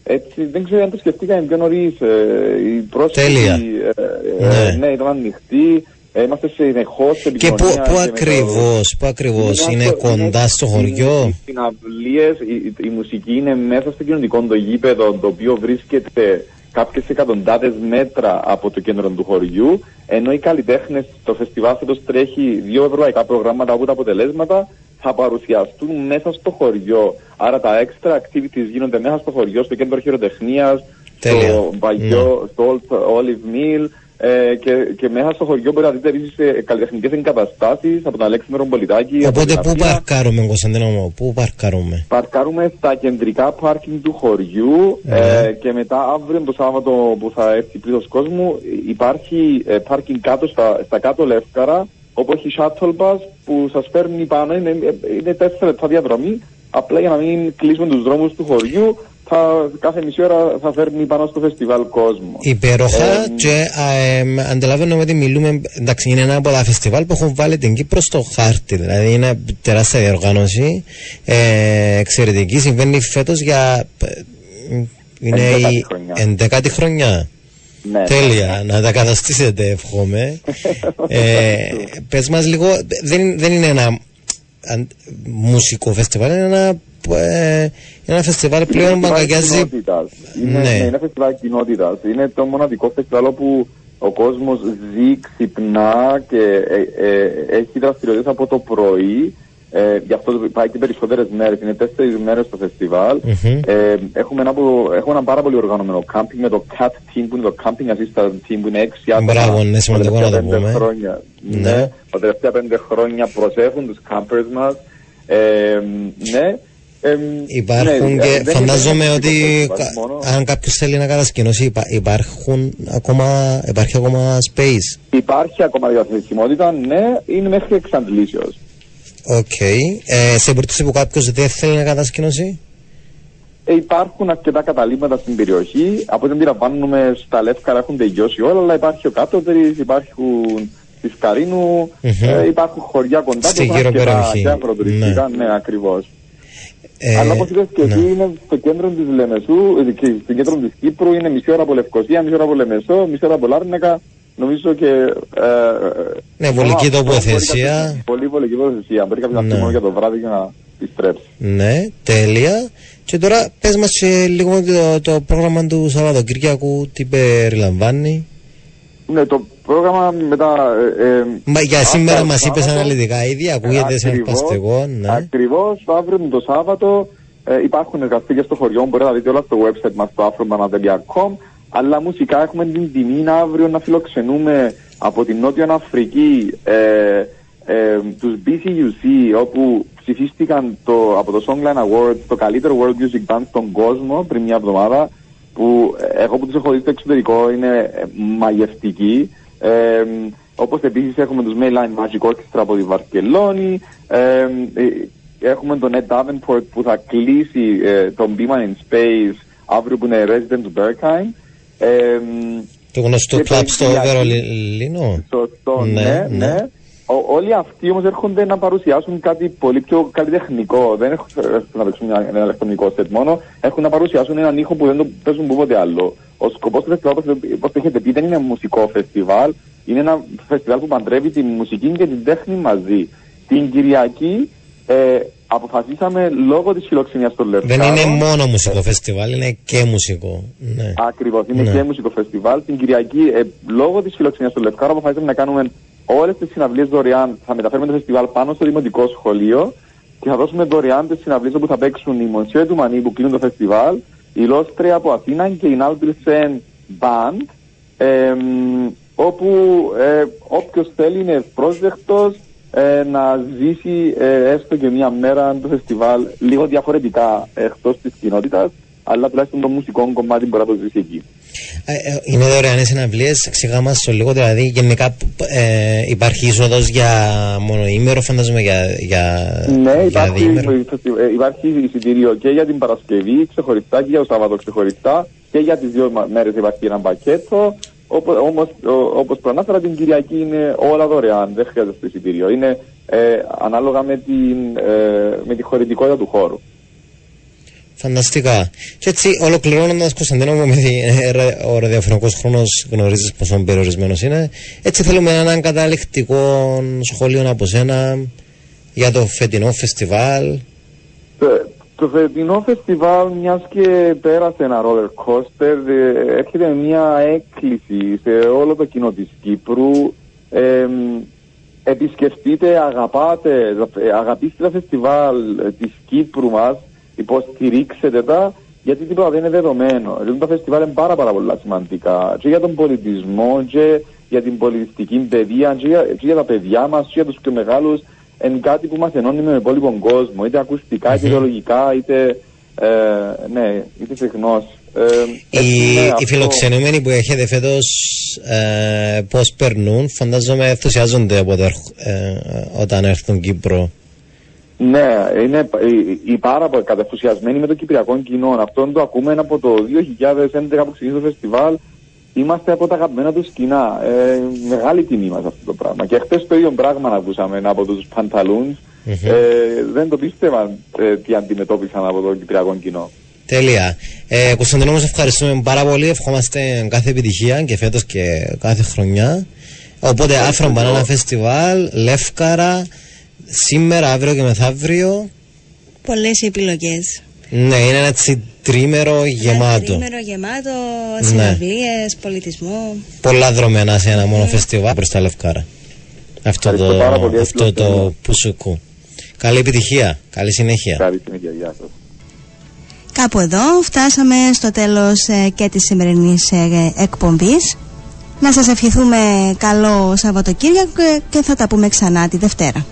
Έτσι, δεν ξέρω αν το σκεφτήκαμε πιο νωρίς. Ε, η πρόσφατη, Τέλεια. ε, ε, Ναι. ναι, ήταν ανοιχτή. Ε, είμαστε συνεχώς σε και πού, επικοινωνία πού με το- ακριβώς, πού ακριβώς είναι στο- κοντά στο είναι χωριό; Οι συναυλίες, η, η- η μουσική είναι μέσα στο κοινωνικό το γήπεδο, το οποίο βρίσκεται κάποιες εκατοντάδες μέτρα από το κέντρο του χωριού, ενώ οι καλλιτέχνες, το φεστιβάλ φέτος τρέχει δύο ευρωπαϊκά προγράμματα από τα αποτελέσματα, θα παρουσιαστούν μέσα στο χωριό. Άρα τα extra activities γίνονται μέσα στο χωριό, στο κέντρο χειροτεχνίας, Τέλεια. στο Βαγιό, στο Old Olive Mill, ε, και, και μέσα στο χωριό μπορεί να δείτε επίσης ε, καλλιτεχνικές εγκαταστάσεις από τον Αλέξη Μερομπολιτάκη. από οπότε την πού Αθήνα. παρκάρουμε Κωνσταντίνο μου πού παρκάρουμε; Παρκάρουμε στα κεντρικά πάρκινγκ του χωριού Ναι. ε, και μετά αύριο το Σάββατο που θα έρθει πλήρως κόσμου υπάρχει ε, πάρκινγκ κάτω στα, στα κάτω Λεύκαρα όπου έχει shuttle bus που σας φέρνει πάνω, είναι, είναι τέσσερα λεπτά διαδρομή απλά για να μην κλείσουμε τους δρόμους του χωριού θα, κάθε μισή ώρα θα φέρνει πάνω στο φεστιβάλ κόσμο. Υπέροχα Ε, και ε, ε, αντιλαμβάνομαι ότι μιλούμε, εντάξει είναι ένα από τα φεστιβάλ που έχουν βάλει την Κύπρο στο χάρτη, δηλαδή είναι τεράστια διοργάνωση, ε, εξαιρετική, συμβαίνει φέτος για, ε, είναι Ενδέκατη η χρονιά. ενδεκάτη χρονιά. Ναι. Τέλεια, να τα καταστήσετε εύχομαι. ε, πες μας λίγο, δεν, δεν είναι ένα αν- μουσικό φεστιβάλ, είναι ένα, ε, ένα φεστιβάλ πλέον που φεστιβάλ αγκαλιάζει κοινότητας. Είναι, Ναι. ναι. είναι φεστιβάλ κοινότητας. Είναι το μοναδικό φεστιβάλ όπου ο κόσμος ζει, ξυπνά και ε, ε, έχει δραστηριότητες από το πρωί. Ε, γι' αυτό πάει και περισσότερες μέρες. Είναι τέσσερις μέρες το φεστιβάλ. Μμμ. Ε, έχουμε, ένα, που- έχουμε ένα πάρα πολύ οργανωμένο camping με το CAT team που είναι το Camping Assistant team που είναι έξι άτομα. Μπράβο, ναι, σημαντικό τα να το τελευταία πέντε πούμε. Χρόνια, Ναι. ναι. τα τελευταία πέντε χρόνια προσέχουν τους campers μας. Ε, ναι. Ε, Υπάρχουν ναι, και ε, δεν φαντάζομαι είναι ότι φεστιβάλ κα- μόνο. αν κάποιος θέλει να κατασκηνώσει υπά- υπάρχουν ακόμα, υπάρχει ακόμα space. Υπάρχει ακόμα διαθεσιμότητα, ναι, είναι μέχρι εξαντλήσεως. Οκ. Ε, σε περίπτωση που κάποιος δεν θέλει να κατασκηνώσει; Ε, υπάρχουν αρκετά καταλύματα στην περιοχή. Από ό,τι αντιλαμβάνομαι, στα Λεύκαρα έχουν τελειώσει όλα, αλλά υπάρχει ο Κάτω Δρυς, υπάρχουν της Σκαρίνου, Μμμ. ε, υπάρχουν χωριά κοντά Στη που γύρω αρκετά περιοχή. και αγροτουριστικά, ναι, ακριβώς. Ε, Αλλά όπως είπες και ναι. εσύ είναι στο κέντρο της Λεμεσού, ε, και στο κέντρο της Κύπρου, είναι μισή ώρα από Λευκοσία, μισή ώρα από Λεμεσό, μισή ώρα από Λάρνακα. Νομίζω και... Ε, Ναι, βολική αυτό μπορεί τοποθεσία. κάποιος- Πολύ βολική τοποθεσία. Μπορεί κάποιος να Ναι. έρθει μόνο για το βράδυ και να επιστρέψει. Ναι, τέλεια. Και τώρα πες μας και λίγο το, το πρόγραμμα του Σαββατοκύριακου, τι περιλαμβάνει. Ναι, το πρόγραμμα μετά. Ε, ε, Μα για σήμερα αύριο μας το είπες Σάββατο, αναλυτικά ήδη, ακούγεται σε ακριβώς, αρπαστικό. Ναι. Ακριβώς, αύριο το Σάββατο ε, υπάρχουν εργαστήρια στο χωριό. Μπορείτε να δείτε όλα στο website μας στο afrobanadeliacom. Αλλά μουσικά έχουμε την τιμή αύριο να φιλοξενούμε από την Νότια Αφρική ε, ε, τους BCUC όπου ψηφίστηκαν το, από το Songline Awards το καλύτερο World Music Band στον κόσμο πριν μια εβδομάδα που ε, εγώ που τους έχω δει στο εξωτερικό είναι ε, μαγευτικοί. Ε, όπως επίσης έχουμε τους Mainline Magic Orchestra από τη Βαρκελόνη. Ε, ε, έχουμε τον Ed Davenport που θα κλείσει ε, τον Beeman in Space αύριο που είναι resident του Berkheim. Ε, Το γνωστό και κλαμπ το στο Κυριακή- Βερολίνο. Σωστό, Ναι, ναι, ναι. ναι. Ο- όλοι αυτοί όμως έρχονται να παρουσιάσουν κάτι πολύ πιο καλλιτεχνικό. Δεν έχουν έρχονται να παίξουν ένα, ένα ηλεκτρονικό σετ μόνο. Έχουν να παρουσιάσουν έναν ήχο που δεν το παίζουν πούποτε άλλο. Ο σκοπός του φεστιβάλ, όπως το έχετε πει, δεν είναι μουσικό φεστιβάλ. Είναι ένα φεστιβάλ που παντρεύει τη μουσική και την τέχνη μαζί. Την Κυριακή ε, αποφασίσαμε λόγω της φιλοξενίας των Δεν Λευκάρων. είναι μόνο μουσικό φεστιβάλ, είναι και μουσικό. Ναι. Ακριβώς, είναι Ναι. και μουσικό φεστιβάλ. Την Κυριακή, ε, λόγω της φιλοξενίας του Λευκάρα, αποφασίσαμε να κάνουμε όλες τις συναυλίες δωρεάν. Θα μεταφέρουμε το φεστιβάλ πάνω στο δημοτικό σχολείο και θα δώσουμε δωρεάν τις συναυλίες όπου θα παίξουν οι Μονσιέ του Μανί που κλείνουν το φεστιβάλ, η Λόστρια από Αθήνα και η Νάλτρισεν Band. Ε, όπου ε, όποιος θέλει είναι ευπρόσδεκτο ε, να ζήσει ε, έστω και μία μέρα το φεστιβάλ λίγο διαφορετικά εκτός της κοινότητας, αλλά τουλάχιστον το μουσικό κομμάτι μπορεί να το ζήσει εκεί. Ε, ε, Είναι δωρεάν οι συναυλίες, εξηγά μας το λίγο. Δηλαδή, γενικά ε, υπάρχει είσοδος για μονοήμερο, φαντάζομαι για, για, Ναι, για υπάρχει, διήμερο; ε, υπάρχει εισιτήριο και για την Παρασκευή ξεχωριστά και για το Σάββατο ξεχωριστά και για τις δύο μα- μέρες υπάρχει ένα πακέτο. Όπως όμως, ο- όπως προανάφερα την Κυριακή είναι όλα δωρεάν, δεν χρειάζεται το εισιτήριο. Είναι ε, ανάλογα με, την, ε, με τη χωρητικότητα του χώρου. Φανταστικά. Και έτσι, ολοκληρώνοντας, Κωνσταντίνο μου, γιατί ε, ρε- ο ραδιοφωνικός χρόνος γνωρίζεις πόσο περιορισμένος είναι. Έτσι, θέλουμε έναν καταληκτικό σχόλιο από σένα για το φετινό φεστιβάλ. Το, το φετινό φεστιβάλ, μιας και πέρασε ένα roller coaster, ε, έρχεται μια έκκληση σε όλο το κοινό της Κύπρου. Ε, επισκεφτείτε, αγαπάτε, ε, αγαπήστε τα φεστιβάλ ε, της Κύπρου μας, υποστηρίξετε τα, γιατί τίποτα δεν είναι δεδομένο. Δηλαδή τα φεστιβάλ είναι πάρα, πάρα πολλά σημαντικά και για τον πολιτισμό και για την πολιτιστική παιδεία και για, και για τα παιδιά μας και για τους πιο μεγάλους είναι κάτι που μας ενώνει με τον υπόλοιπο κόσμο, είτε ακουστικά, είτε ιδεολογικά, είτε, ε, ναι, είτε συχνώς. Ε, έτσι Οι, είναι οι αυτό. φιλοξενούμενοι που έχετε φέτος ε, πώς περνούν, φαντάζομαι ενθουσιάζονται από το ερχ- ε, όταν έρθουν Κύπρο. Ναι, είναι οι, οι πάρα πολύ κατεφουσιασμένοι με το κυπριακό κοινό. Αυτό το ακούμε από το 2011 που ξεκίνησε το φεστιβάλ. Είμαστε από τα αγαπημένα του σκηνά. Ε, μεγάλη τιμή μας αυτό το πράγμα. Και χθε το ίδιο πράγμα ακούσαμε από τους πανταλούν. Ε, δεν το πίστευαν ε, τι αντιμετώπισαν από το κυπριακό κοινό. Τέλεια. Ε, Κωνσταντίνο, μας ευχαριστούμε πάρα πολύ. Ευχόμαστε κάθε επιτυχία και φέτος και κάθε χρονιά. Οπότε, Afro Banana Festival, Λεύκαρα, σήμερα, αύριο και μεθαύριο. Πολλές επιλογές. Ναι, είναι ένα έτσι τρίμερο γεμάτο. Τρίμερο γεμάτο, Ναι. συναυλίε, πολιτισμό. Πολλά δρομένα σε ένα μόνο φεστιβάλ προς τα Λευκάρα. Αυτό Ευχαριστώ πάρα πολύ, το, αυτό εύκολο το θέμα. πουσουκού. Καλή επιτυχία. Καλή συνέχεια. Καλή συνέχεια, γεια σας. Κάπου εδώ φτάσαμε στο τέλος ε, και της σημερινής ε, εκπομπής. Να σας ευχηθούμε καλό Σαββατοκύριακο και- και θα τα πούμε ξανά τη Δευτέρα.